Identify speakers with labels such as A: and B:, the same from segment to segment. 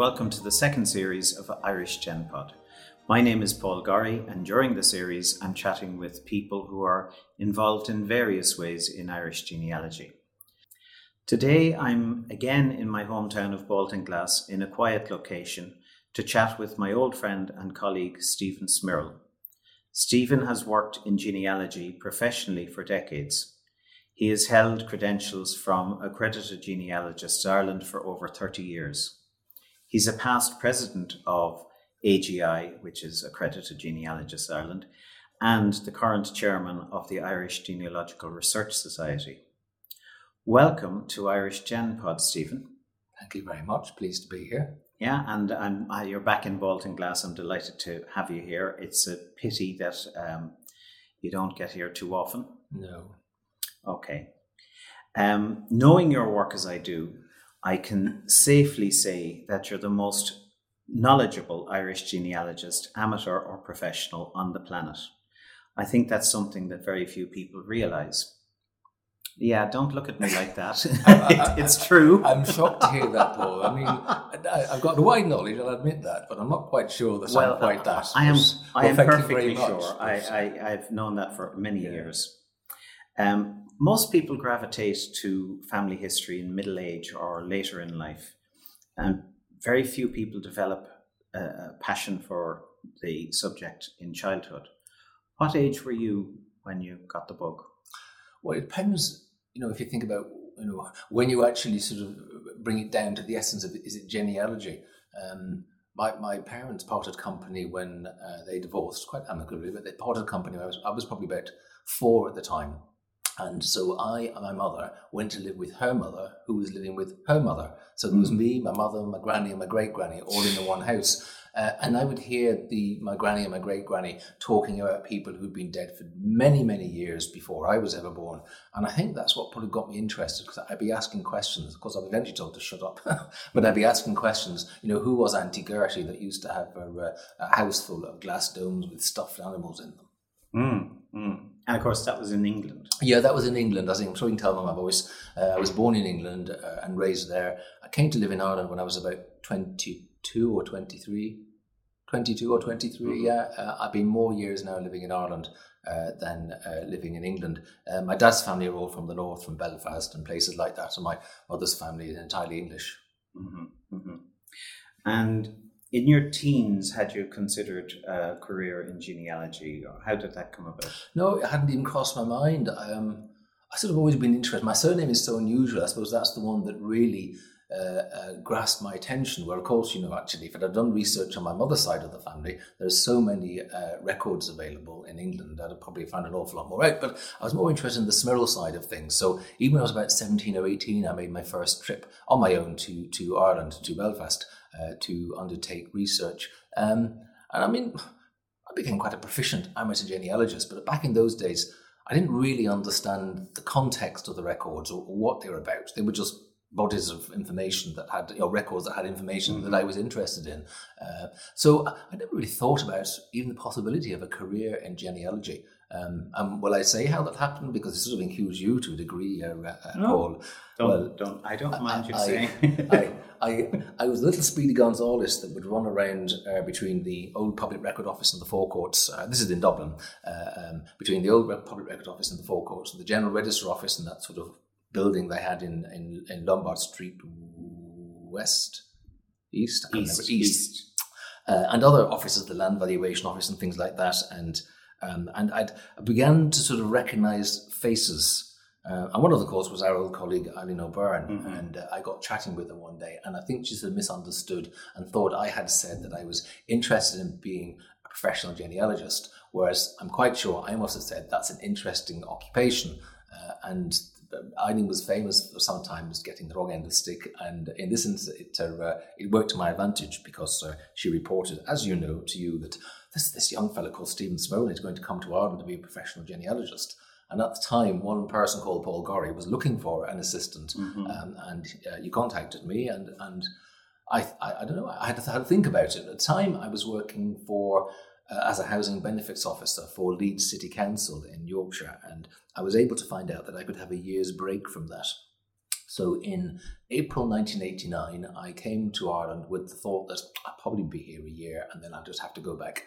A: welcome to the second series of Irish GenPod. My name is Paul Gorry, and during the series, I'm chatting with people who are involved in various ways in Irish genealogy. Today, I'm again in my hometown of Baltinglass in a quiet location to chat with my old friend and colleague Stephen Smyrl. Stephen has worked in genealogy professionally for decades. He has held credentials from Accredited Genealogists Ireland for over 30 years. He's a past president of AGI, which is Accredited Genealogists Ireland, and the current chairman of the Irish Genealogical Research Society. Welcome to Irish GenPod, Stephen.
B: Thank you very much. Pleased to be here.
A: Yeah, and I'm, uh, you're back in Baltinglass. I'm delighted to have you here. It's a pity that um, you don't get here too often.
B: No.
A: Okay. Um, knowing your work as I do, I can safely say that you're the most knowledgeable Irish genealogist, amateur or professional, on the planet. I think that's something that very few people realize. Yeah, don't look at me like that. it, it's true.
B: I'm shocked to hear that, Paul. I mean, I, have got wide knowledge, I'll admit that, but I'm not quite sure that well, I'm quite that.
A: I am, I am perfectly sure. I, I, have known that for many yeah. years. Um, most people gravitate to family history in middle age or later in life, and very few people develop a passion for the subject in childhood. What age were you when you got the bug?
B: Well, it depends. You know, if you think about you know when you actually sort of bring it down to the essence of is it genealogy? Um, my, my parents parted company when uh, they divorced, quite amicably, but they parted company. I was I was probably about four at the time, and so I and my mother went to live with her mother, who was living with her mother. So there was hmm. me, my mother, my granny, and my great granny all in the one house. Uh, and I would hear the my granny and my great granny talking about people who'd been dead for many, many years before I was ever born. And I think that's what probably got me interested because I'd be asking questions. Of course, I've eventually told to shut up, but I'd be asking questions. You know, who was Auntie Gertie that used to have a, a house full of glass domes with stuffed animals in them?
A: Mm, mm. And of course, that was in England.
B: Yeah, that was in England. As I'm sure you can tell by my voice, uh, I was born in England uh, and raised there. I came to live in Ireland when I was about 22 or 23. 22 or 23, mm-hmm. yeah. Uh, I've been more years now living in Ireland uh, than uh, living in England. Uh, my dad's family are all from the north, from Belfast and places like that, and my mother's family is entirely English.
A: Mm-hmm. Mm-hmm. And in your teens, had you considered a career in genealogy, or how did that come about?
B: No, it hadn't even crossed my mind. I, um, I sort of always been interested. My surname is so unusual. I suppose that's the one that really uh, uh, grasped my attention. Where, of course, you know, actually, if I'd done research on my mother's side of the family, there's so many uh, records available in England, I'd probably find an awful lot more out. But I was more interested in the Smyrl side of things. So even when I was about 17 or 18, I made my first trip on my own to, to Ireland, to Belfast uh, to undertake research. Um, and I mean, I became quite a proficient amateur genealogist, but back in those days, I didn't really understand the context of the records or, or what they were about. They were just bodies of information that had, know, records that had information mm-hmm. that I was interested in. Uh, so I, I never really thought about even the possibility of a career in genealogy. Um, and will I say how that happened? Because it sort of includes you to a degree, uh, uh,
A: no,
B: Paul.
A: Don't, well, don't, I don't mind I, you
B: I,
A: saying.
B: I, I, I was a little Speedy Gonzales that would run around uh, between the old Public Record Office and the Four Courts. Uh, this is in Dublin, uh, um, between the old Public Record Office and the Four Courts, and the General Register Office and that sort of building they had in, in, in Lombard Street West, East,
A: East,
B: East. East. Uh, and other offices, the Land Valuation Office and things like that. And um, and I'd, I began to sort of recognize faces. Uh, and one of the calls was our old colleague Eileen O'Byrne, mm-hmm. and uh, I got chatting with her one day, and I think she sort of misunderstood and thought I had said that I was interested in being a professional genealogist, whereas I'm quite sure I must have said that's an interesting occupation. Uh, and Eileen was famous for sometimes getting the wrong end of the stick, and in this instance, it, uh, it worked to my advantage because uh, she reported, as you know, to you that this, this young fellow called Stephen Smoley is going to come to Ireland to be a professional genealogist. And at the time, one person called Paul Gorry was looking for an assistant, mm-hmm. um, and uh, you contacted me, and and I, I, I don't know, I had to, had to think about it. At the time, I was working for uh, as a housing benefits officer for Leeds City Council in Yorkshire, and I was able to find out that I could have a year's break from that. So in April 1989, I came to Ireland with the thought that I'll probably be here a year and then I'll just have to go back.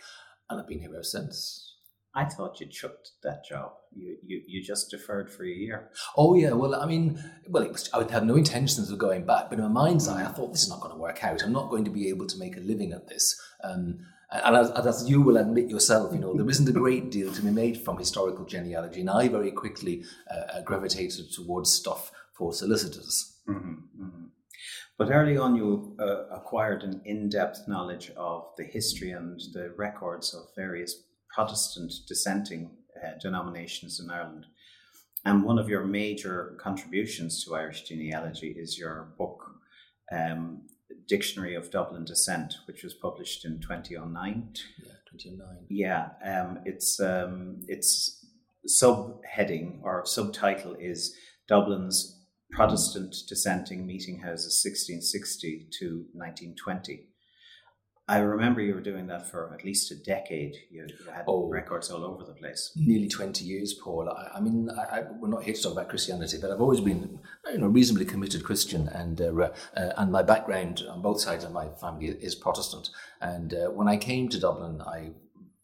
B: And I've been here ever since.
A: I thought you chucked that job. You, you you just deferred for a year.
B: Oh yeah, well I mean, well was, I would have no intentions of going back, but in my mind's eye, I thought this is not going to work out. I'm not going to be able to make a living at this. Um, and as, as, you will admit yourself, you know, there isn't a great deal to be made from historical genealogy. And I very quickly uh, uh, gravitated towards stuff for solicitors. Mm-hmm,
A: mm-hmm. But early on, you uh, acquired an in depth knowledge of the history and the records of various Protestant dissenting uh, denominations in Ireland. And one of your major contributions to Irish genealogy is your book, um, Dictionary of Dublin Dissent, which was published in 2009.
B: Yeah, 2009.
A: Yeah, um, its um, its subheading or subtitle is Dublin's Protestant dissenting meeting houses 1660 to 1920. I remember you were doing that for at least a decade. You, you had oh, records all over the place.
B: Nearly 20 years, Paul. I, I mean, I, I, we're not here to talk about Christianity, but I've always been you know, reasonably committed Christian, and, uh, uh, and my background on both sides of my family is Protestant. And uh, when I came to Dublin, I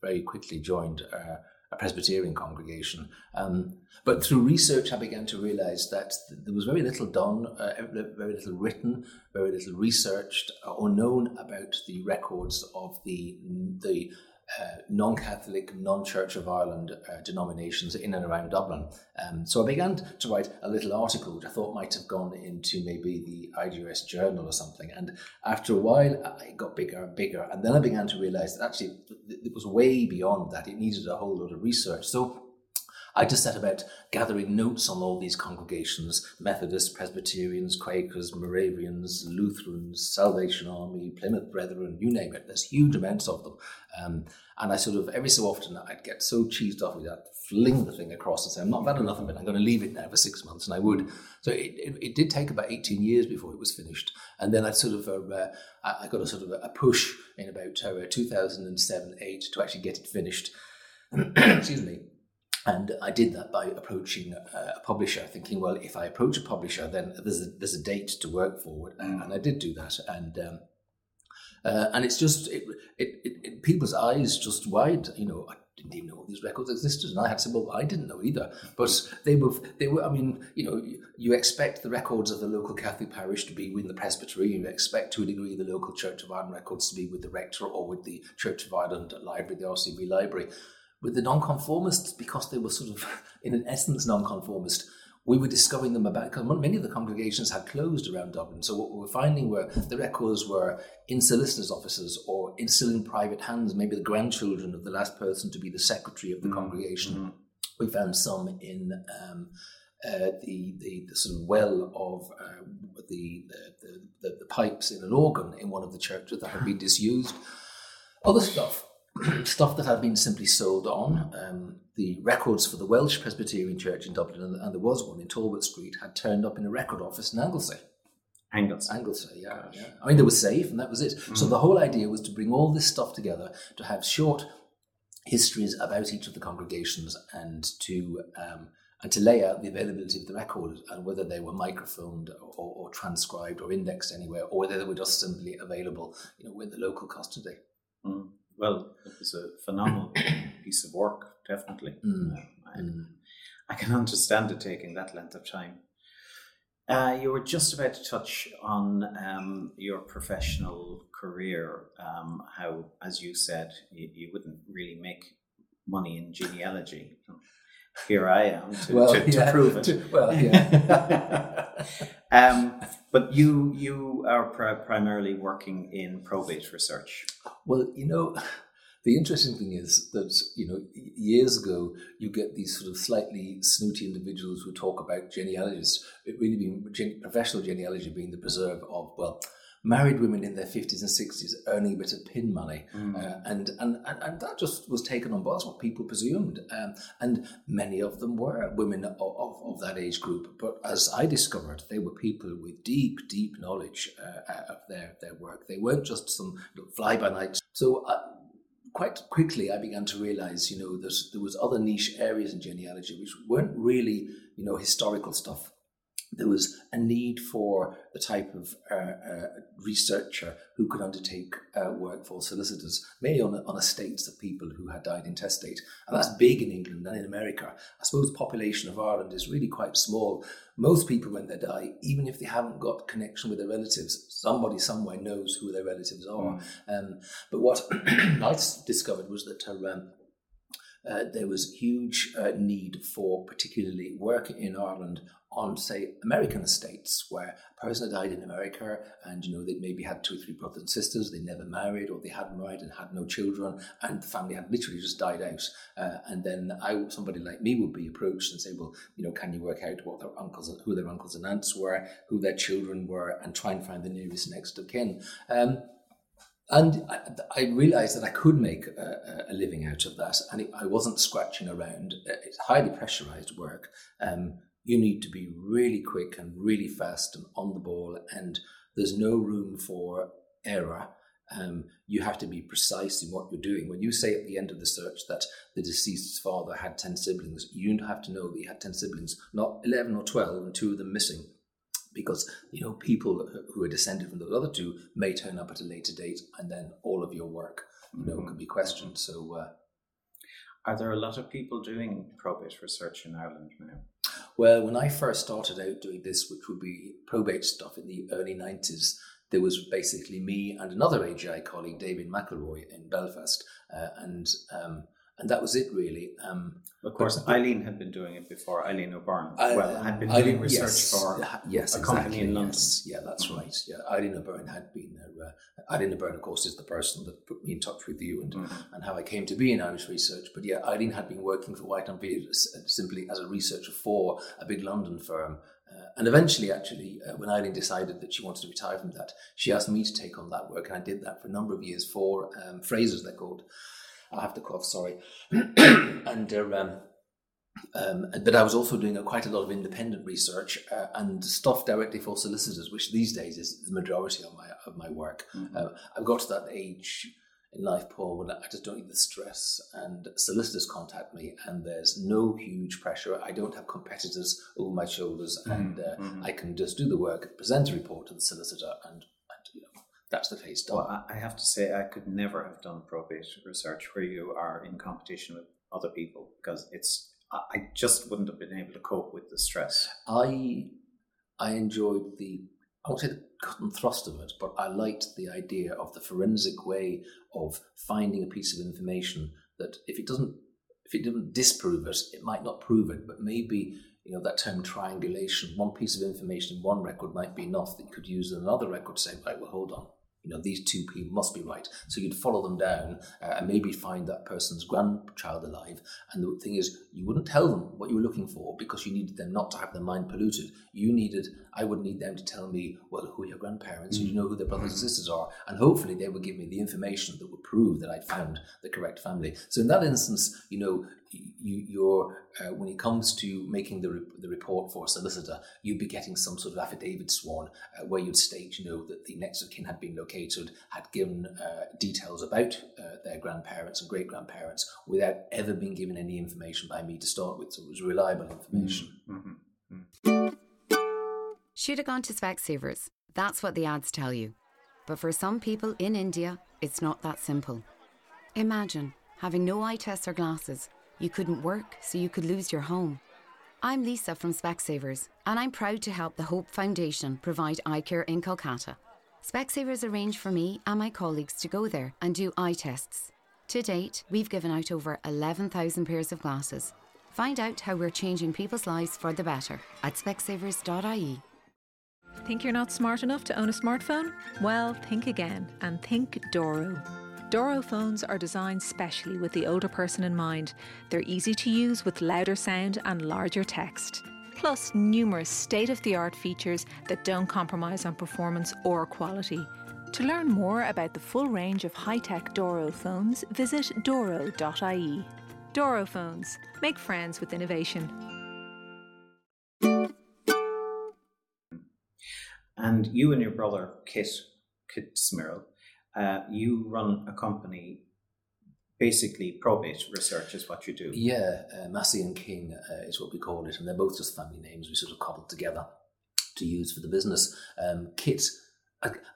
B: very quickly joined uh, a Presbyterian congregation. Um, but through research, I began to realize that there was very little done, uh, very little written, very little researched or known about the records of the, the uh, non-Catholic, non-Church of Ireland uh, denominations in and around Dublin. Um, so I began to write a little article which I thought might have gone into maybe the IGRS journal or something. And after a while, it got bigger and bigger. And then I began to realize that actually it was way beyond that. It needed a whole lot of research. So I just set about gathering notes on all these congregations Methodists, Presbyterians, Quakers, Moravians, Lutherans, Salvation Army, Plymouth Brethren, you name it. There's huge amounts of them. Um, and I sort of, every so often, I'd get so cheesed off with that, fling the thing across and say, I'm not had enough of it, I'm going to leave it now for six months. And I would. So it, it, it did take about 18 years before it was finished. And then I sort of, uh, I got a sort of a push in about uh, 2007 8 to actually get it finished. Excuse me. And I did that by approaching a publisher, thinking, well, if I approach a publisher, then there's a, there's a date to work forward. Mm. And I did do that. And um, uh, and it's just, it, it, it, people's eyes just wide, you know, I didn't even know these records existed. And I had to say, well, I didn't know either. But they were, they were, I mean, you know, you, you expect the records of the local Catholic parish to be with the presbytery. You expect to a degree the local Church of Ireland records to be with the rector or with the Church of Ireland library, the RCB library with the nonconformists, because they were sort of, in an essence, nonconformist, we were discovering them about, because many of the congregations had closed around Dublin. So what we were finding were the records were in solicitors' offices or in, still in private hands, maybe the grandchildren of the last person to be the secretary of the mm-hmm. congregation. We found some in um, uh, the, the, the, sort of well of uh, the, the, the, the pipes in an organ in one of the churches that had been disused. Other stuff stuff that had been simply sold on. Um, the records for the Welsh Presbyterian Church in Dublin, and, and, there was one in Talbot Street, had turned up in a record office in Anglesey.
A: Anglesey.
B: Anglesey, yeah, yeah. I mean, they were safe, and that was it. Mm. So the whole idea was to bring all this stuff together, to have short histories about each of the congregations, and to um, and to lay out the availability of the records and whether they were microfilmed or, or, transcribed or indexed anywhere, or whether they were just simply available, you know, with the local custody.
A: Well, it was a phenomenal piece of work, definitely. Mm. I, mm. I, can understand it taking that length of time. Uh, you were just about to touch on um, your professional career, um, how, as you said, you, you, wouldn't really make money in genealogy. Here I am to, well, to, yeah, to prove it. To, well, yeah. um, but you you are primarily working in probate research.
B: Well, you know, The interesting thing is that, you know, years ago, you get these sort of slightly snooty individuals who talk about genealogies, it really being professional genealogy being the preserve of, well, married women in their 50s and 60s earning a bit of pin money. Mm. Uh, and, and, and, and that just was taken on board. That's what people presumed. Um, and many of them were women of, of, of, that age group. But as I discovered, they were people with deep, deep knowledge uh, uh of their, their work. They weren't just some fly by night. So uh, quite quickly I began to realize, you know, that there was other niche areas in genealogy which weren't really, you know, historical stuff there was a need for the type of uh, uh, researcher who could undertake uh, work for solicitors, mainly on, on estates of people who had died intestate. And that's big in England and in America. I suppose the population of Ireland is really quite small. Most people, when they die, even if they haven't got connection with their relatives, somebody somewhere knows who their relatives are. Mm. Um, but what I discovered was that her, um, uh, there was huge uh, need for particularly work in Ireland on, say, American estates where a person had died in America and, you know, they maybe had two or three brothers and sisters, they never married or they hadn't married and had no children and the family had literally just died out. Uh, and then I, somebody like me would be approached and say, well, you know, can you work out what their uncles, who their uncles and aunts were, who their children were and try and find the nearest next of kin. Um, and I, I, realized that I could make a, a, living out of that, and it, I wasn't scratching around. It's highly pressurized work. Um, you need to be really quick and really fast and on the ball, and there's no room for error. Um, you have to be precise in what you're doing. When you say at the end of the search that the deceased's father had 10 siblings, you have to know that he had 10 siblings, not 11 or 12, and two of them missing. Because, you know, people who are descended from the other two may turn up at a later date, and then all of your work, you know, mm-hmm. can be questioned. So, uh,
A: are there a lot of people doing probate research in Ireland now?
B: Well, when I first started out doing this, which would be probate stuff in the early 90s, there was basically me and another AGI colleague, David McElroy, in Belfast. Uh, and um, and that was it really. Um,
A: of course, but, Eileen had been doing it before. Eileen O'Byrne, uh, well, had been doing research yes, for
B: yes,
A: a
B: exactly,
A: company in London.
B: Yes, yeah, that's mm-hmm. right. Yeah, Eileen O'Byrne had been there. Uh, Eileen O'Byrne, of course, is the person that put me in touch with you and mm-hmm. and how I came to be in Irish research. But yeah, Eileen had been working for White and Beard simply as a researcher for a big London firm. Uh, and eventually, actually, uh, when Eileen decided that she wanted to retire from that, she asked me to take on that work, and I did that for a number of years for um, Frasers, they're called. I have to cough, sorry. and uh, um, um, but I was also doing a, quite a lot of independent research uh, and stuff directly for solicitors, which these days is the majority of my of my work. Mm-hmm. Uh, I've got to that age in life, Paul, when I just don't need the stress, and solicitors contact me, and there's no huge pressure. I don't have competitors over my shoulders, mm-hmm. and uh, mm-hmm. I can just do the work, present a report to the solicitor, and that's the case done.
A: Well, I have to say, I could never have done probate research where you are in competition with other people because it's. I just wouldn't have been able to cope with the stress.
B: I I enjoyed the I won't say the cut and thrust of it, but I liked the idea of the forensic way of finding a piece of information that if it doesn't if it didn't disprove it, it might not prove it, but maybe you know that term triangulation. One piece of information in one record might be enough that you could use in another record to say, right, well, hold on, you know, these two people must be right. So you'd follow them down uh, and maybe find that person's grandchild alive. And the thing is, you wouldn't tell them what you were looking for because you needed them not to have their mind polluted. You needed, I would need them to tell me, well, who are your grandparents? Mm. You know who their brothers and sisters are. And hopefully they would give me the information that would prove that I'd found the correct family. So in that instance, you know, you, you're uh, when it comes to making the, re- the report for a solicitor, you'd be getting some sort of affidavit sworn uh, where you'd state, you know, that the next of kin had been located, had given uh, details about uh, their grandparents and great grandparents without ever being given any information by me to start with. So it was reliable information. Mm-hmm. Mm-hmm.
C: Should have gone to Specsavers. That's what the ads tell you. But for some people in India, it's not that simple. Imagine having no eye tests or glasses you couldn't work, so you could lose your home. I'm Lisa from Specsavers, and I'm proud to help the Hope Foundation provide eye care in Kolkata. Specsavers arranged for me and my colleagues to go there and do eye tests. To date, we've given out over 11,000 pairs of glasses. Find out how we're changing people's lives for the better at specsavers.ie.
D: Think you're not smart enough to own a smartphone? Well, think again and think Doro. Doro phones are designed specially with the older person in mind. They're easy to use with louder sound and larger text. Plus, numerous state of the art features that don't compromise on performance or quality. To learn more about the full range of high tech Doro phones, visit doro.ie. Doro phones. Make friends with innovation.
A: And you and your brother, Kit, Kit Smyrl, uh, you run a company, basically probate research is what you do.
B: Yeah, uh, Massey and King uh, is what we call it, and they're both just family names we sort of cobbled together to use for the business. Um, Kit,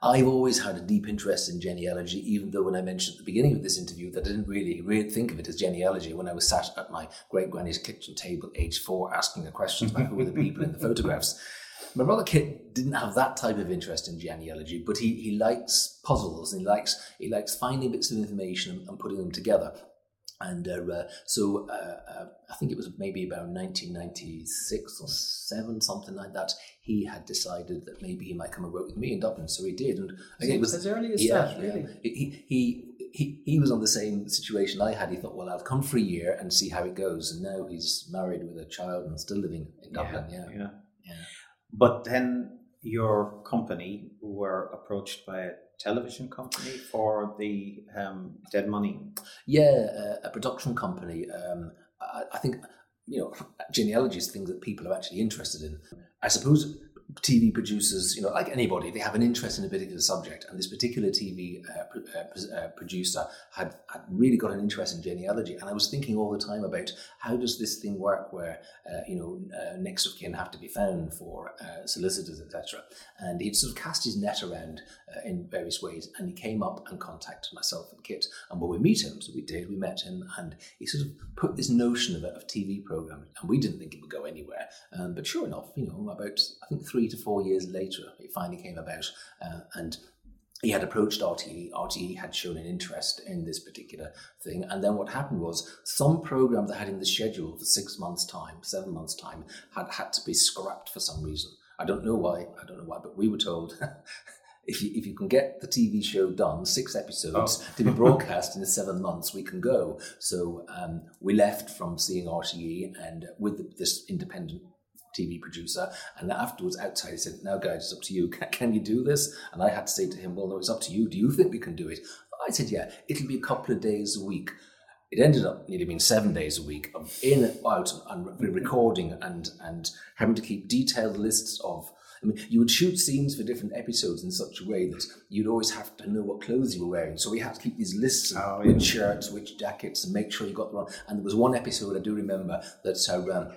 B: I, have always had a deep interest in genealogy, even though when I mentioned at the beginning of this interview that I didn't really, really think of it as genealogy when I was sat at my great granny's kitchen table, age four, asking her questions about who were the people in the photographs. My brother Kit didn't have that type of interest in genealogy, but he, he likes puzzles and he likes he likes finding bits of information and putting them together. And uh, uh, so uh, uh, I think it was maybe about 1996 or seven, something like that. He had decided that maybe he might come and work with me in Dublin, so he did. And
A: it was as early as yeah, that, really. Yeah.
B: He, he he he was on the same situation I had. He thought, well, I'll come for a year and see how it goes. And now he's married with a child and still living in Dublin.
A: Yeah, yeah. yeah. But then your company were approached by a television company for the um, Dead Money.
B: Yeah, a production company. Um, I, I, think you know genealogy is things that people are actually interested in. I suppose TV producers, you know, like anybody, they have an interest in a particular subject, and this particular TV uh, uh, uh, producer had, had really got an interest in genealogy. And I was thinking all the time about how does this thing work, where uh, you know uh, next of kin have to be found for uh, solicitors, etc. And he'd sort of cast his net around in various ways, and he came up and contacted myself and Kit, and when we meet him, so we did, we met him, and he sort of put this notion of of TV program, and we didn't think it would go anywhere. Um, but sure enough, you know, about I think three to four years later, it finally came about. Uh, and he had approached RTE. RTE had shown an interest in this particular thing. And then what happened was some program that had in the schedule for six months' time, seven months' time, had had to be scrapped for some reason. I don't know why. I don't know why, but we were told. if you, if you can get the TV show done, six episodes oh. to be broadcast in seven months, we can go. So um, we left from seeing RTE and with this independent TV producer. And afterwards, outside, he said, Now, guys, it's up to you. Can, can, you do this? And I had to say to him, Well, no, it's up to you. Do you think we can do it? I said, Yeah, it'll be a couple of days a week. It ended up nearly being seven days a week of in and out and recording and, and having to keep detailed lists of. I mean, you would shoot scenes for different episodes in such a way that you'd always have to know what clothes you were wearing. So we had to keep these lists of oh, which shirts, which jackets, and make sure you got the right. And there was one episode I do remember that uh, um,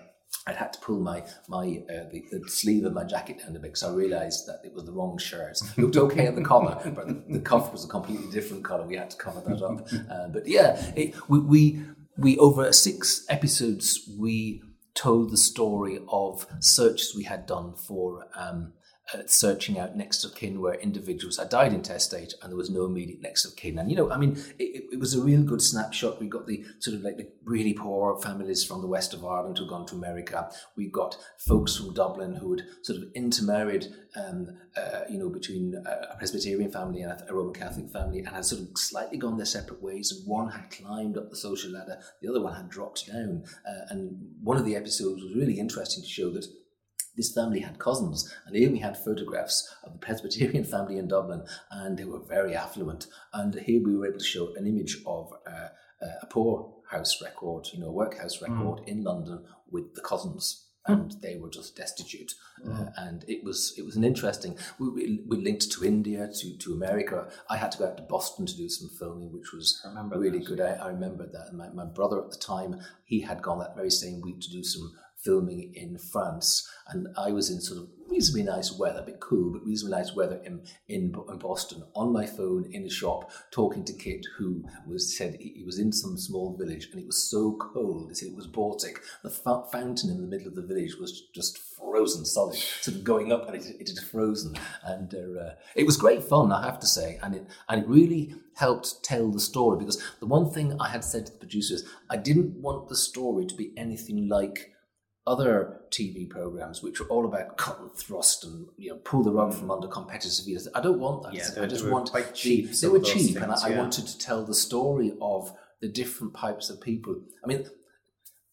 B: I'd had to pull my my uh, the, the, sleeve of my jacket down a bit because I realised that it was the wrong shirt. It looked okay at the collar, but the, the, cuff was a completely different colour. We had to cover that up. Uh, but yeah, it, we, we we over six episodes we told the story of searches we had done for um, uh, searching out next of kin where individuals had died intestate and there was no immediate next of kin. And, you know, I mean, it, it, was a real good snapshot. We got the sort of like the really poor families from the west of Ireland who'd gone to America. We got folks from Dublin who had sort of intermarried, um, uh, you know, between a Presbyterian family and a Roman Catholic family and had sort of slightly gone their separate ways. And one had climbed up the social ladder, the other one had dropped down. Uh, and one of the episodes was really interesting to show that this family had cousins, and here we had photographs of the Presbyterian family in Dublin, and they were very affluent. And here we were able to show an image of uh, uh a poor house record, you know, a workhouse hmm. record mm. in London with the cousins. Hmm. And they were just destitute, mm. uh, and it was it was an interesting. We, we, linked to India, to, to America. I had to go out to Boston to do some filming, which was really that. good. I, I remember that. And my, my brother at the time, he had gone that very same week to do some filming in France, and I was in sort of reasonably nice weather, a bit cool, but reasonably nice weather in, in, in Boston on my phone in a shop talking to Kit, who was said he, was in some small village and it was so cold. It was Baltic. The fountain in the middle of the village was just frozen solid, sort of going up, and it, it had frozen. And uh, it was great fun, I have to say, and it and it really helped tell the story because the one thing I had said to the producers, I didn't want the story to be anything like other TV programs which were all about cut and thrust and you know pull the rug mm. from under competitive leaders. I don't want that.
A: Yeah,
B: I
A: they-
B: just
A: they were
B: want
A: quite cheap,
B: They, were cheap, and
A: things,
B: I, I
A: yeah.
B: wanted to tell the story of the different types of people. I mean,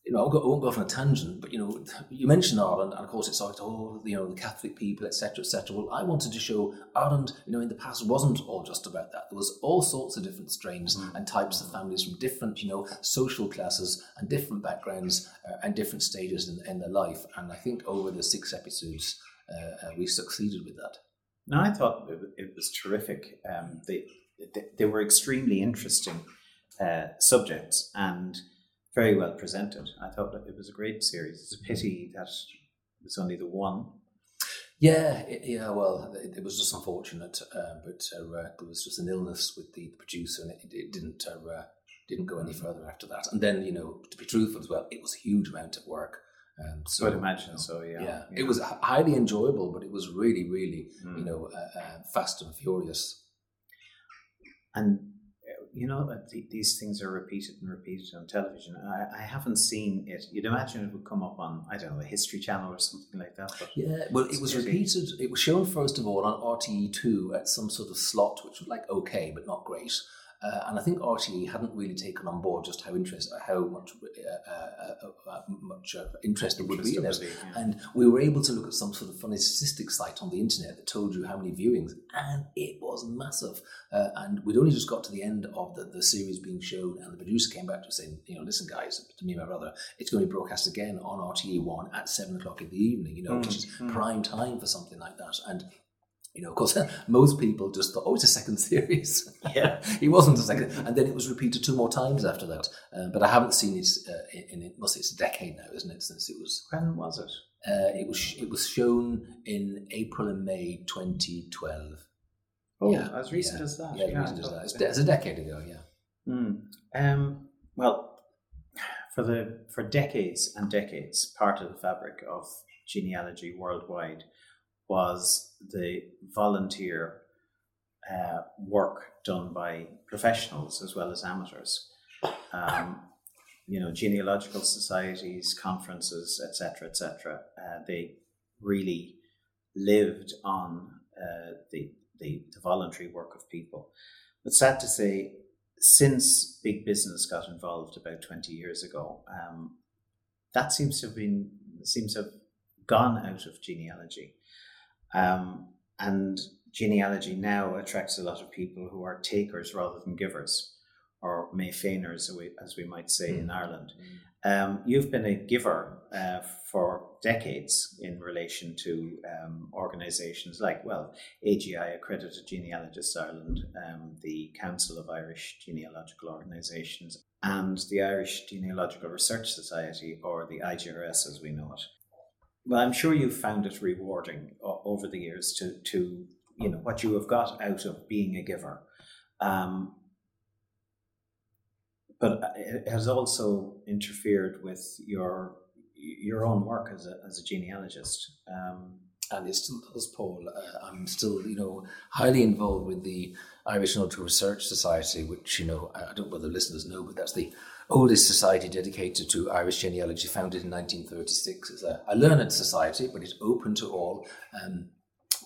B: you know, I won't, go, I won't go off on a tangent, but you know, you mentioned Ireland, and of course, it's like, oh, you know, the Catholic people, etc., etc. Well, I wanted to show Ireland, you know, in the past wasn't all just about that. There was all sorts of different strains and types of families from different, you know, social classes and different backgrounds uh, and different stages in, in their life. And I think over the six episodes, uh, uh, we succeeded with that.
A: No, I thought it, it was terrific. Um, they, they they were extremely interesting uh, subjects and very well presented. I thought that it was a great series. It's a pity that it was only the one.
B: Yeah, it, yeah. Well, it, it was just unfortunate, uh, but uh, uh, there was just an illness with the producer, and it, it didn't uh, uh, didn't go any further after that. And then, you know, to be truthful as well, it was a huge amount of work. Um, so
A: I'd imagine so, yeah.
B: Yeah,
A: Yeah.
B: it was highly enjoyable, but it was really, really,
A: Mm.
B: you know, uh, fast and furious.
A: And you know uh, these things are repeated and repeated on television. I, I haven't seen it. You'd imagine it would come up on I don't know a History Channel or something like that. But
B: Yeah, well, it was repeated. It was shown first of all on RTE2 at some sort of slot, which was like okay, but not great. Uh, and I think RTE hadn't really taken on board just how interest, how much, uh, uh, uh, uh, much uh, interest there would be in it.
A: Yeah.
B: And we were able to look at some sort of funny statistic site on the internet that told you how many viewings, and it was massive. Uh, and we'd only just got to the end of the, the series being shown, and the producer came back to saying, you know, listen, guys, to me and my brother, it's going to be broadcast again on RTE1 at seven o'clock in the evening, you know, which is prime time for something like that. And you know, of course, most people just thought, oh, it's a second series.
A: Yeah.
B: it wasn't a second. And then it was repeated two more times after that. Uh, but I haven't seen it uh, in, in, must it's a decade now, isn't it, since it was
A: when was it?
B: uh, it was it was shown in April and May 2012.
A: Oh,
B: Yeah,
A: as recent
B: yeah.
A: as that.
B: Yeah, as recent as that. It's, it's a decade ago. Yeah.
A: Hmm. Um, well, for the for decades and decades, part of the fabric of genealogy worldwide was the volunteer uh, work done by professionals as well as amateurs. Um, you know, genealogical societies, conferences, etc., etc. Uh, they really lived on uh, the, the the voluntary work of people. But sad to say, since big business got involved about 20 years ago, um, that seems to have been seems to have gone out of genealogy. Um, and genealogy now attracts a lot of people who are takers rather than givers, or mé féiners, as we, as we might say in Ireland. Um, you've been a giver uh, for decades in relation to um, organisations like, well, AGI, Accredited Genealogists Ireland, um, the Council of Irish Genealogical Organisations, and the Irish Genealogical Research Society, or the IGRS as we know it. Well, I'm sure you've found it rewarding over the years to, to you know what you have got out of being a giver. Um, but it has also interfered with your your own work as a, as a genealogist. Um,
B: and it still does, Paul. Uh, I'm still, you know, highly involved with the Irish Genealogical Research Society, which, you know, I don't know whether listeners know, but that's the oldest society dedicated to Irish genealogy, founded in 1936. It's a, a learned society, but it's open to all. Um,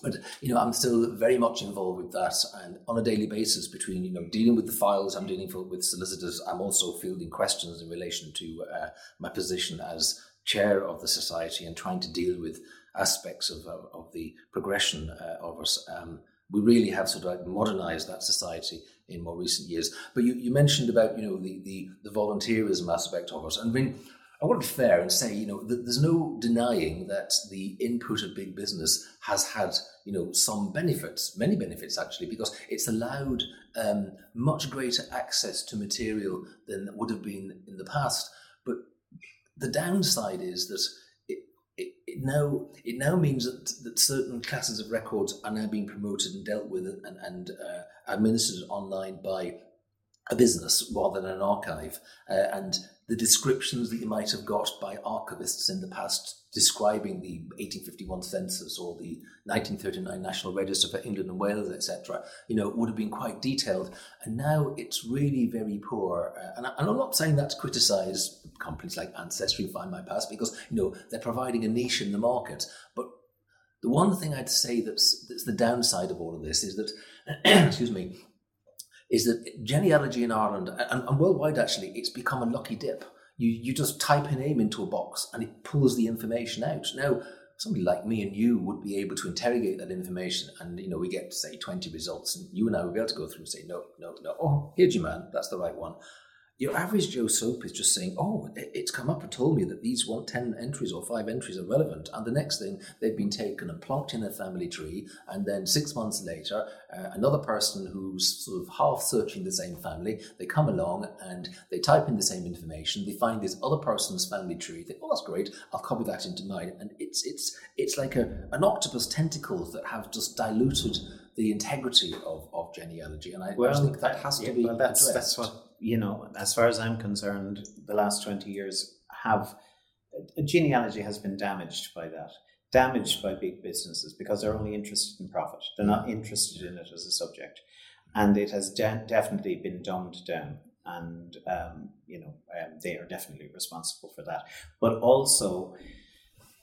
B: but you know, I'm still very much involved with that, and on a daily basis, between you know dealing with the files, I'm dealing for, with solicitors. I'm also fielding questions in relation to uh, my position as chair of the society and trying to deal with aspects of of, of the progression uh, of us. Um, we really have sort of modernized that society in more recent years. But you, you mentioned about you know the, the the volunteerism aspect of and I mean. I want to be fair and say, you know, there's no denying that the input of big business has had, you know, some benefits, many benefits actually, because it's allowed um, much greater access to material than would have been in the past. But the downside is that it, it, now it now means that, that certain classes of records are now being promoted and dealt with and, and uh, administered online by a business rather than an archive. Uh, and the descriptions that you might have got by archivists in the past describing the 1851 census or the 1939 National Register for England and Wales, etc., you know, would have been quite detailed. And now it's really very poor. Uh, and, I, am not saying that to criticise companies like Ancestry and Find My Past because, you know, they're providing a niche in the market. But the one thing I'd say that's, that's the downside of all of this is that, excuse me, is that genealogy in Ireland and, and worldwide actually, it's become a lucky dip. You you just type a name into a box and it pulls the information out. Now, somebody like me and you would be able to interrogate that information, and you know we get say twenty results, and you and I would be able to go through and say no, no, no. Oh, here's your man. That's the right one. Your average Joe Soap is just saying, oh, it's come up and told me that these one, 10 entries or five entries are relevant. And the next thing, they've been taken and plonked in a family tree. And then six months later, uh, another person who's sort of half searching the same family, they come along and they type in the same information. They find this other person's family tree. They, think, oh, that's great. I'll copy that into mine. And it's, it's, it's like a, an octopus tentacles that have just diluted the integrity of, of genealogy. And I, well, I think that has to yeah, be
A: well, that's, addressed. That's what you know, as far as I'm concerned, the last 20 years have genealogy has been damaged by that, damaged by big businesses because they're only interested in profit. They're not interested in it as a subject. And it has de- definitely been dumbed down. And, um, you know, um, they are definitely responsible for that. But also,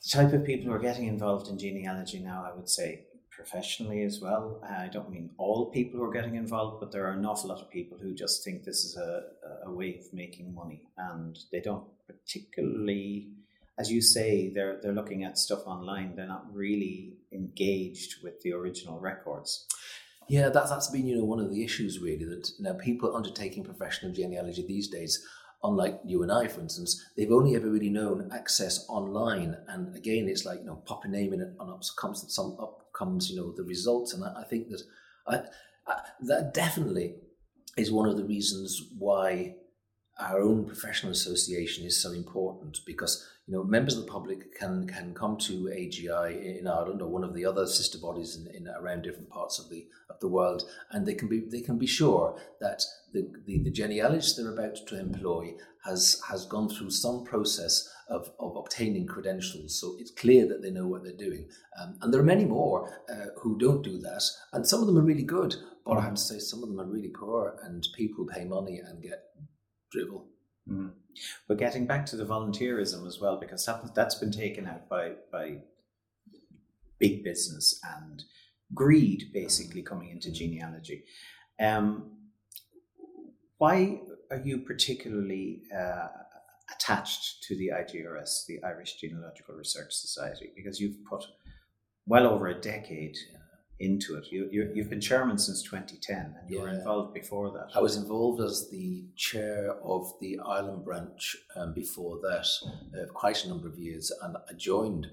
A: the type of people who are getting involved in genealogy now, I would say, professionally as well. Uh, I don't mean all people who are getting involved, but there are an awful lot of people who just think this is a, a way of making money, and they don't particularly, as you say, they're they're looking at stuff online. They're not really engaged with the original records.
B: Yeah, that's that's been you know one of the issues really that you now people undertaking professional genealogy these days unlike you and I, for instance, they've only ever really known access online. And again, it's like, you know, pop a name in it and up comes some up comes, you know, the results. And I, I think that I, I, that definitely is one of the reasons why our own professional association is so important because you know members of the public can can come to AGI in Ireland or one of the other sister bodies in, in around different parts of the of the world and they can be they can be sure that the, the, the genealogist they're about to employ has has gone through some process of, of obtaining credentials. So it's clear that they know what they're doing. Um, and there are many more uh, who don't do that. And some of them are really good, but I have to say some of them are really poor and people pay money and get drivel.
A: Mm. But getting back to the volunteerism as well, because that, that's been taken out by, by big business and greed basically coming into genealogy. Um, why are you particularly uh, attached to the IGRS, the Irish Genealogical Research Society, because you've put well over a decade into it. You, you have been chairman since 2010, and you yeah. were involved before that.
B: I was involved as the chair of the Ireland branch um, before that, uh, quite a number of years, and I joined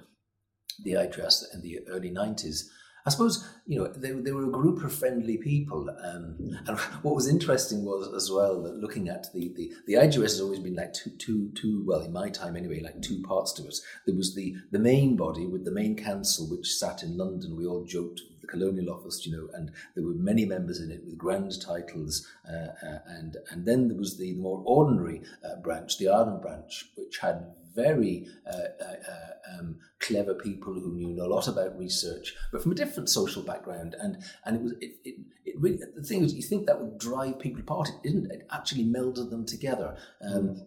B: the IGRS in the early 90s I suppose you know they, they were a group of friendly people, um, and what was interesting was as well that looking at the the the has always been like two two two well in my time anyway like two parts to it. There was the the main body with the main council which sat in London. We all joked the colonial office, you know, and there were many members in it with grand titles, uh, uh, and and then there was the, more ordinary uh, branch, the Ireland branch, which had very uh, uh, um, clever people who knew a lot about research, but from a different social background. And and it was it, it, it really the thing is you think that would drive people apart. It didn't. It actually melded them together. Um.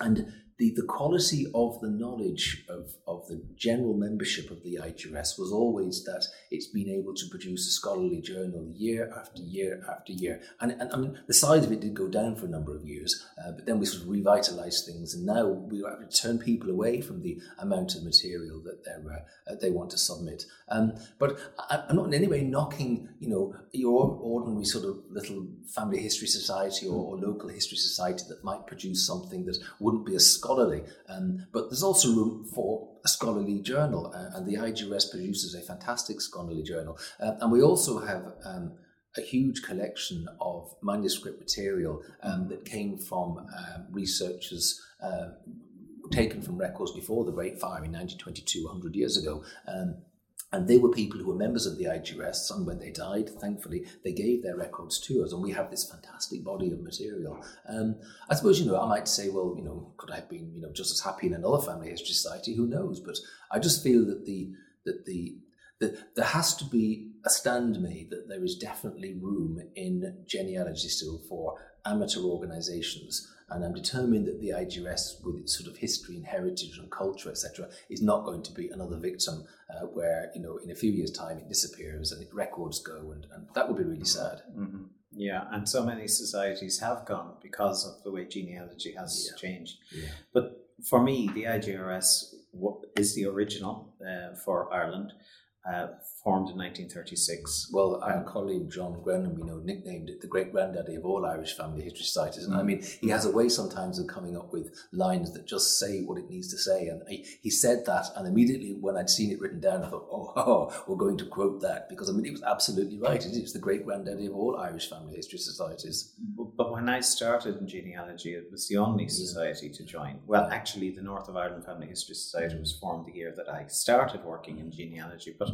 B: And the, the quality of the knowledge of, of the general membership of the IGRS was always that it's been able to produce a scholarly journal year after year after year. And, and I mean, the size of it did go down for a number of years, uh, but then we sort of revitalized things. And now we have to turn people away from the amount of material that they're, uh, they want to submit. Um, but I, am not in any way knocking, you know, your ordinary sort of little family history society or, or local history society that might produce something that wouldn't be a scholarly scholarly, um, but there's also room for a scholarly journal, uh, and the IGRS produces a fantastic scholarly journal. Uh, and we also have um, a huge collection of manuscript material um, that came from um, researchers. Uh, taken from records before the Great Fire in 1922, 100 years ago. And they were people who were members of the IGRS, and when they died, thankfully, they gave their records to us, and we have this fantastic body of material. Um, I suppose, you know, I might say, well, you know, could I have been, you know, just as happy in another family history society? Who knows? But I just feel that the that the that there has to be a stand made that there is definitely room in genealogy still for amateur organisations and I'm determined that the IGRS, with its sort of history and heritage and culture, etc., is not going to be another victim uh, where, you know, in a few years' time it disappears and records go, and, and that would be really sad.
A: Mm-hmm. Yeah, and so many societies have gone because of the way genealogy has yeah. changed. Yeah. But for me, the IGRS is the original uh, for Ireland uh, formed in 1936.
B: Well, our colleague John Grenham, we know, nicknamed it the great granddaddy of all Irish family history societies. And I mm. mean, he has a way sometimes of coming up with lines that just say what it needs to say. And he, he said that, and immediately when I'd seen it written down, I thought, oh, oh, we're going to quote that because I mean, it was absolutely right. It is the great granddaddy of all Irish family history societies.
A: But when I started in genealogy, it was the only society to join. Well, actually, the North of Ireland Family History Society was formed the year that I started working in genealogy. But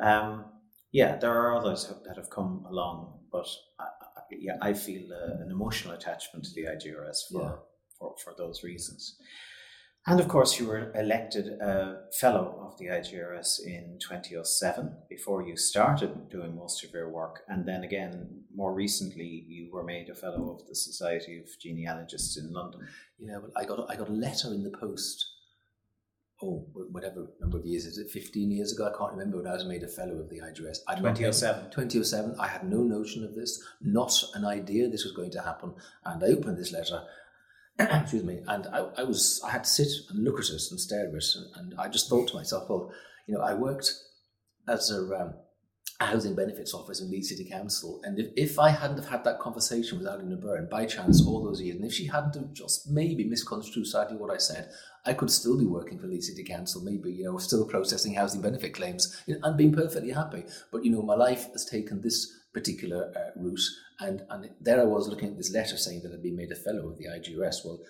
A: um, yeah, there are others that have come along, but I, yeah, I feel uh, an emotional attachment to the IGRS for, yeah. for, for those reasons. And of course, you were elected a fellow of the IGRS in 2007 before you started doing most of your work. And then again, more recently, you were made a fellow of the Society of Genealogists in London.
B: Yeah, well, I got, I got a letter in the post oh, whatever number of years is it, 15 years ago? I can't remember when I was made a fellow of the IGRS.
A: 2007.
B: 2007. I had no notion of this, not an idea this was going to happen. And I opened this letter, excuse me, and I, I, was, I had to sit and look at it and stare at it. And, and I just thought to myself, well, you know, I worked as a, um, housing benefits office in Leeds City Council. And if, if I hadn't have had that conversation with Eileen O'Byrne by chance all those years, and if she hadn't have just maybe misconstrued slightly what I said, I could still be working for Leeds City Council, maybe, you know, still processing housing benefit claims and being perfectly happy. But, you know, my life has taken this particular uh, route. And, and there I was looking at this letter saying that I'd been made a fellow of the IGRS. Well,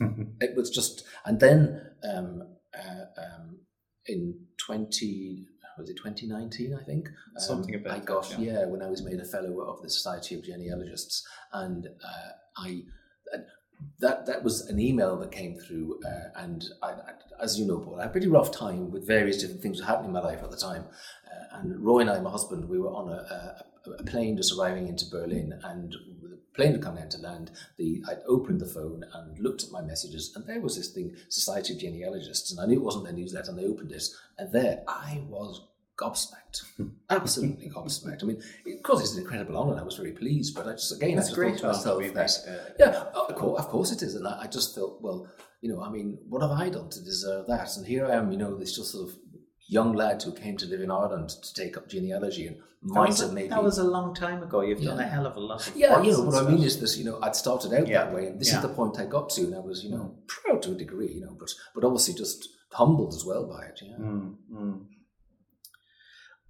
B: it was just, and then um, uh, um, in 20, was it 2019, I think?
A: Something um, about
B: I got, that, yeah. yeah. when I was made a fellow of the Society of Genealogists. And uh, I, that that was an email that came through, uh, and I, I, as you know, Paul, I had a pretty rough time with various different things happening in my life at the time. Uh, and Roy and I, my husband, we were on a, a, a, plane just arriving into Berlin, and plane had come down to land. The I opened the phone and looked at my messages, and there was this thing, Society of Genealogists, and I knew it wasn't their newsletter, and they opened it, and there I was gobsmacked, absolutely gobsmacked. I mean, of course, it's an incredible honour. and I was very pleased, but I just again,
A: That's
B: I just
A: great
B: thought to myself that, uh, yeah, of course, of course it is, and I, I, just felt, well, you know, I mean, what have I done to deserve that? And here I am, you know, this just sort of young lad who came to live in Ireland to take up genealogy and might have maybe
A: that was a long time ago. You've yeah. done a hell of a lot. Of
B: yeah, you know what I mean is this. You know, I'd started out yeah. that way, and this yeah. is the point I got to, and I was, you know, proud to a degree, you know, but but obviously just humbled as well by it. Yeah.
A: Mm, mm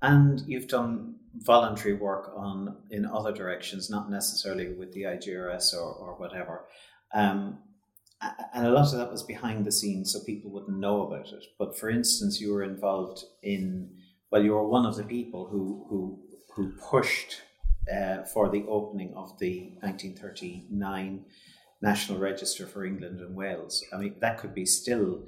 A: and you've done voluntary work on in other directions, not necessarily with the IGRS or, or whatever. Um, and a lot of that was behind the scenes, so people wouldn't know about it. But for instance, you were involved in well, you were one of the people who who who pushed uh, for the opening of the 1939 National Register for England and Wales. I mean, that could be still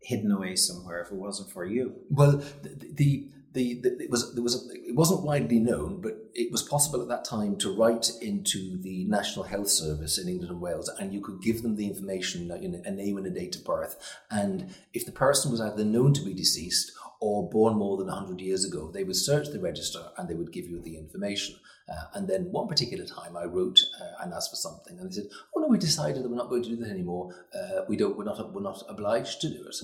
A: hidden away somewhere if it wasn't for you.
B: Well, the, the the, it was there was it wasn't widely known, but it was possible at that time to write into the National Health Service in England and Wales, and you could give them the information, you know, a name and a date of birth, and if the person was either known to be deceased or born more than 100 years ago, they would search the register and they would give you the information. Uh, and then one particular time I wrote uh, and asked for something, and they said, "Oh no, we decided that we're not going to do that anymore. Uh, we don't. We're not. We're not obliged to do it."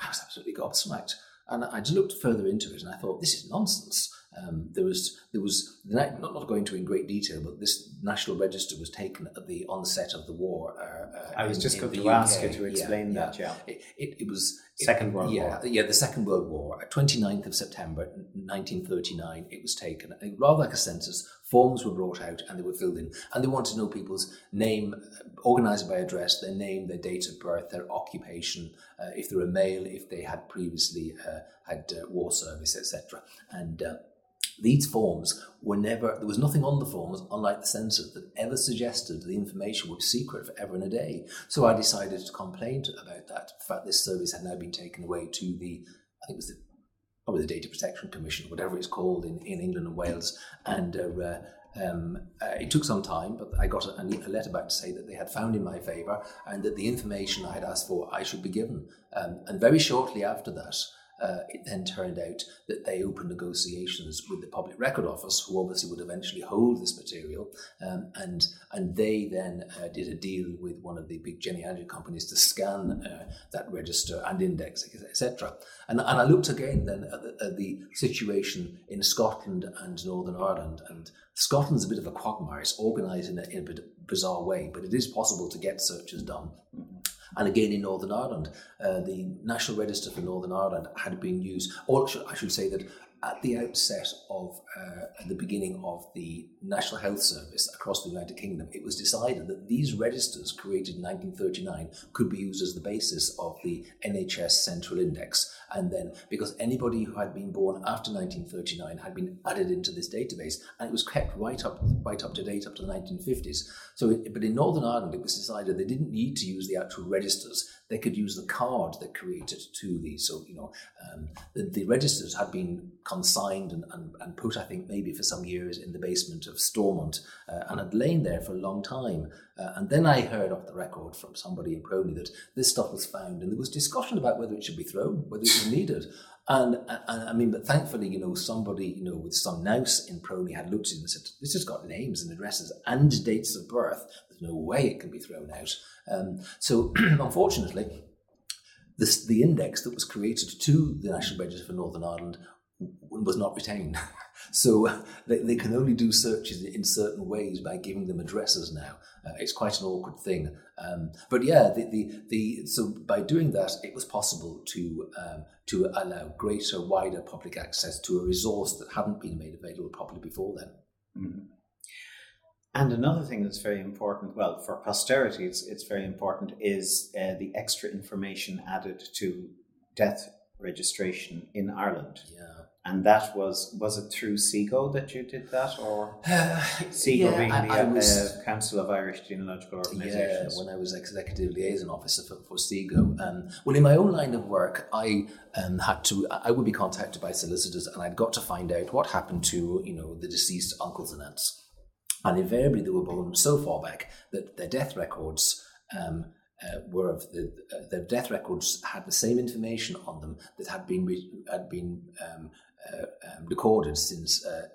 B: I was absolutely gobsmacked. And I just looked further into it and I thought, this is nonsense. Um, there was, there was not, not going into in great detail, but this national register was taken at the onset of the war. Uh,
A: uh, I was in, just going to UK. ask you to explain
B: yeah,
A: that. Yeah,
B: it, it, it was
A: Second World
B: yeah,
A: War.
B: Yeah, the Second World War. 29th of September 1939, it was taken. Rather like a census, forms were brought out and they were filled in, and they wanted to know people's name, organized by address, their name, their date of birth, their occupation, uh, if they're a male, if they had previously uh, had uh, war service, etc. And uh, these forms were never, there was nothing on the forms, unlike the census, that ever suggested the information was secret for ever and a day. So I decided to complain about that. In fact, this service had now been taken away to the, I think it was the, probably the Data Protection Commission, whatever it's called in, in England and Wales. And uh, um, uh, it took some time, but I got a, a, letter back to say that they had found in my favour and that the information I had asked for I should be given. Um, and very shortly after that, uh, it then turned out that they opened negotiations with the Public Record Office, who obviously would eventually hold this material, um, and and they then uh, did a deal with one of the big genealogy companies to scan uh, that register and index, etc. And, and I looked again then at the, at the, situation in Scotland and Northern Ireland, and Scotland's a bit of a quagmire. It's organised in a, in a bizarre way, but it is possible to get searches done. Mm-hmm. And again in Northern Ireland, uh, the National Register for Northern Ireland had been used, or I should say that at the outset of uh, the beginning of the National Health Service across the United Kingdom, it was decided that these registers created in 1939 could be used as the basis of the NHS Central Index. And then, because anybody who had been born after 1939 had been added into this database, and it was kept right up, right up to date up to the 1950s. So, it, but in Northern Ireland, it was decided they didn't need to use the actual registers; they could use the card that created to these. So, you know, um, the, the, registers had been consigned and, and, and, put, I think, maybe for some years in the basement of Stormont, uh, and had lain there for a long time. Uh, and then I heard off the record from somebody in PRONI that this stuff was found, and there was discussion about whether it should be thrown, whether it was needed. And, and, I mean, but thankfully, you know, somebody, you know, with some nous in PRONI had looked at it and said, this has got names and addresses and dates of birth. There's no way it can be thrown out. Um, so, unfortunately, this, the index that was created to the National Register for Northern Ireland was not retained. so they, they can only do searches in certain ways by giving them addresses now. Uh, it's quite an awkward thing. Um, but yeah, the, the, the, so by doing that, it was possible to, um, to allow greater, wider public access to a resource that hadn't been made available properly before then.
A: Mm-hmm. And another thing that's very important, well, for posterity, it's, it's very important, is uh, the extra information added to death registration in Ireland.
B: Yeah
A: and that was was it through CIGO that you did that, or uh, CIGO yeah, being I, the I was, uh, Council of Irish Genealogical Organisations?
B: Yeah, when I was executive liaison officer for, for CIGO. Um, well, in my own line of work, I um, had to. I would be contacted by solicitors, and I'd got to find out what happened to you know the deceased uncles and aunts, and invariably they were born so far back that their death records. Um, uh, were of the uh, their death records had the same information on them that had been had been um, um, recorded since uh,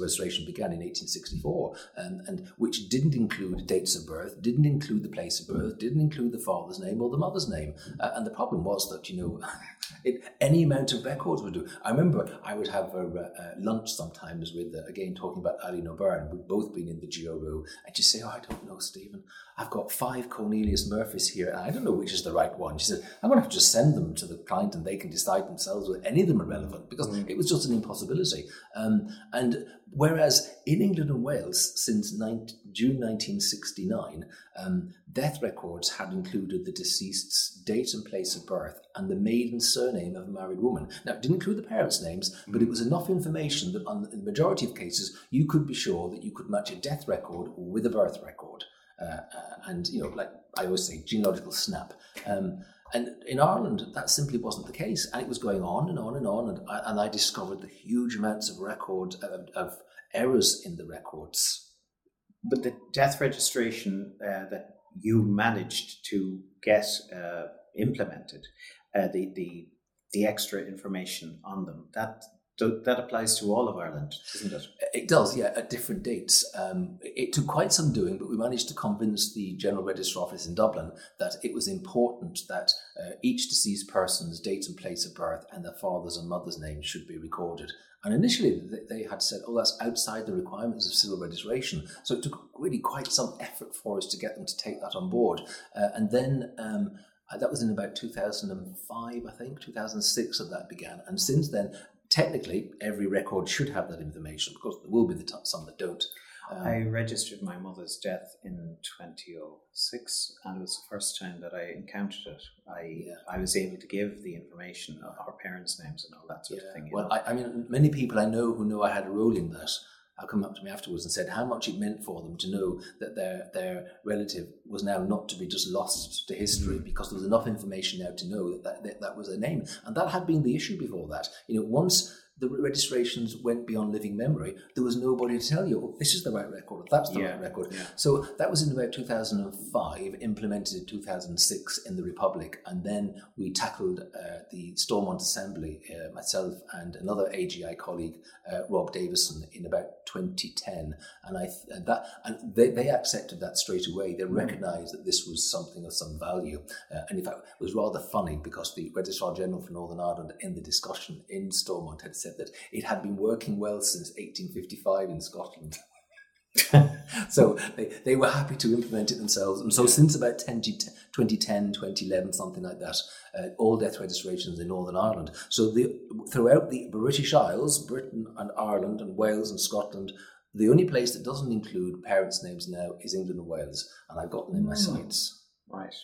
B: restoration began in 1864, um, and which didn't include dates of birth, didn't include the place of birth, didn't include the father's name or the mother's name. Uh, and the problem was that, you know, it, any amount of records would do. I remember I would have a, a lunch sometimes with, uh, again, talking about Ali Eileen O'Byrne. We'd both been in the GRO, and you say, Oh, I don't know, Stephen. I've got five Cornelius Murphys here, and I don't know which is the right one. She said, I'm going to have to just send them to the client and they can decide themselves whether any of them are relevant because mm. it was just an impossibility. Um, and whereas in England and Wales, since 19, June 1969, um, death records had included the deceased's date and place of birth and the maiden surname of a married woman. Now, it didn't include the parents' names, but it was enough information that on, in the majority of cases, you could be sure that you could match a death record with a birth record. Uh, uh, and you know, like I always say, genealogical snap. Um, and in Ireland, that simply wasn't the case, and it was going on and on and on. And I, and I discovered the huge amounts of record of, of errors in the records.
A: But the death registration uh, that you managed to get uh, implemented, uh, the the the extra information on them that that applies to all of Ireland, doesn't it?
B: It does, yeah, at different dates. Um, it took quite some doing, but we managed to convince the General Register Office in Dublin that it was important that uh, each deceased person's date and place of birth and their father's and mother's name should be recorded. And initially, they had said, oh, that's outside the requirements of civil registration. So it took really quite some effort for us to get them to take that on board. Uh, and then um, that was in about 2005, I think, 2006 that that began. And since then, technically, every record should have that information. Of course, there will be the t- some that don't.
A: I um, registered my mother's death in 2006, and it was the first time that I encountered it. I
B: Yeah.
A: I was able to give the information of our parents' names and all that sort of thing.
B: Well. I, I mean, many people I know who know I had a role in that come up to me afterwards and said how much it meant for them to know that their their relative was now not to be just lost to history
A: Mm.
B: because there was enough information now to know that that, that that was a name, and that had been the issue before that. You know, once the registrations went beyond living memory, there was nobody to tell you, oh, this is the right record, that's the
A: Yeah,
B: right record.
A: yeah.
B: So that was in about 2005, implemented in 2006 in the Republic, and then we tackled uh, the Stormont Assembly, uh, myself and another AGI colleague, uh, Rob Davison, in about 2010, and I th- and that and they, they accepted that straight away. They recognised that this was something of some value, uh, and in fact, it was rather funny because the Registrar General for Northern Ireland in the discussion in Stormont had said that it had been working well since 1855 in Scotland. so they, they were happy to implement it themselves. And so since about 10, 2010, 2011, something like that, uh, all death registrations in Northern Ireland. So the, throughout the British Isles, Britain and Ireland and Wales and Scotland, the only place that doesn't include parents' names now is England and Wales. And I've got them in my sights.
A: Right.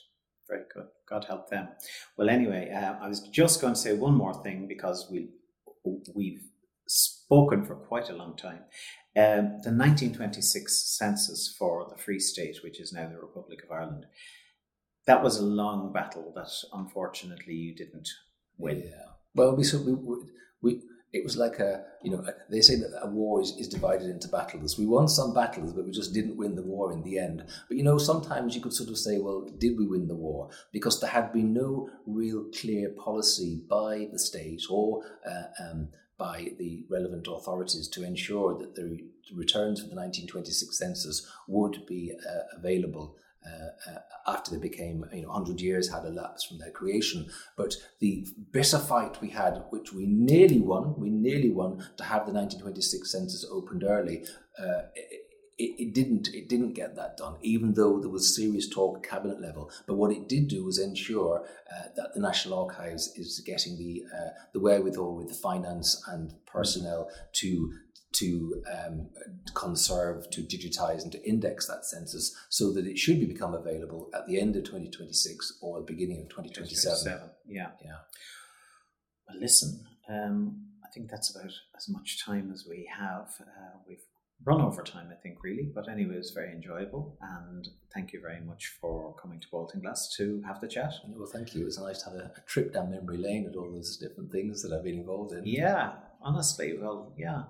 A: Very good. God help them. Well, anyway, uh, I was just going to say one more thing because we we've spoken for quite a long time. Um, the 1926 census for the Free State, which is now the Republic of Ireland, that was a long battle that unfortunately you didn't win.
B: Yeah. Well, we, so we, we, we it was like a you know they say that a war is, is divided into battles. We won some battles, but we just didn't win the war in the end. But you know sometimes you could sort of say, well, did we win the war? Because there had been no real clear policy by the state or uh, um, by the relevant authorities to ensure that the returns for the 1926 census would be uh, available after they became, you know, 100 years had elapsed from their creation. But the bitter fight we had, which we nearly won, we nearly won to have the 1926 census opened early. Uh, it, it, didn't. It didn't get that done, even though there was serious talk at cabinet level. But what it did do was ensure uh, that the National Archives is getting the uh, the wherewithal with the finance and personnel to to um, conserve, to digitize, and to index that census so that it should be become available at the end of 2026 or the beginning of 2027.
A: 27, Yeah.
B: Yeah.
A: Well, listen, um, I think that's about as much time as we have. Uh, we've run over time, I think, really. But anyway, it was very enjoyable. And thank you very much for coming to Baltinglass to have the chat.
B: Well, thank you. It was nice to have a, a trip down memory lane at all those different things that I've been involved in.
A: Yeah, honestly, well, yeah.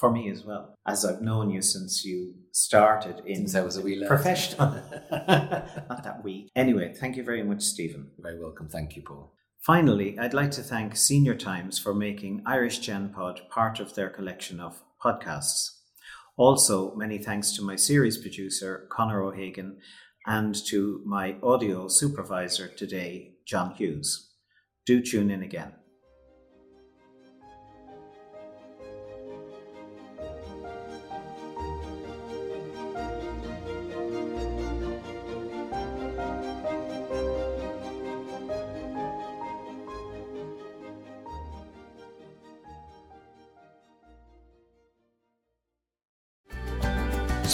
A: For me as well, as I've known you since you started in
B: Since I was a wee lad.
A: professional, not that wee. Anyway, thank you very much, Stephen.
B: Very welcome. Thank you, Paul.
A: Finally, I'd like to thank Senior Times for making Irish Gen Pod part of their collection of podcasts. Also, many thanks to my series producer, Conor O'Hagan, and to my audio supervisor today, John Hughes. Do tune in again.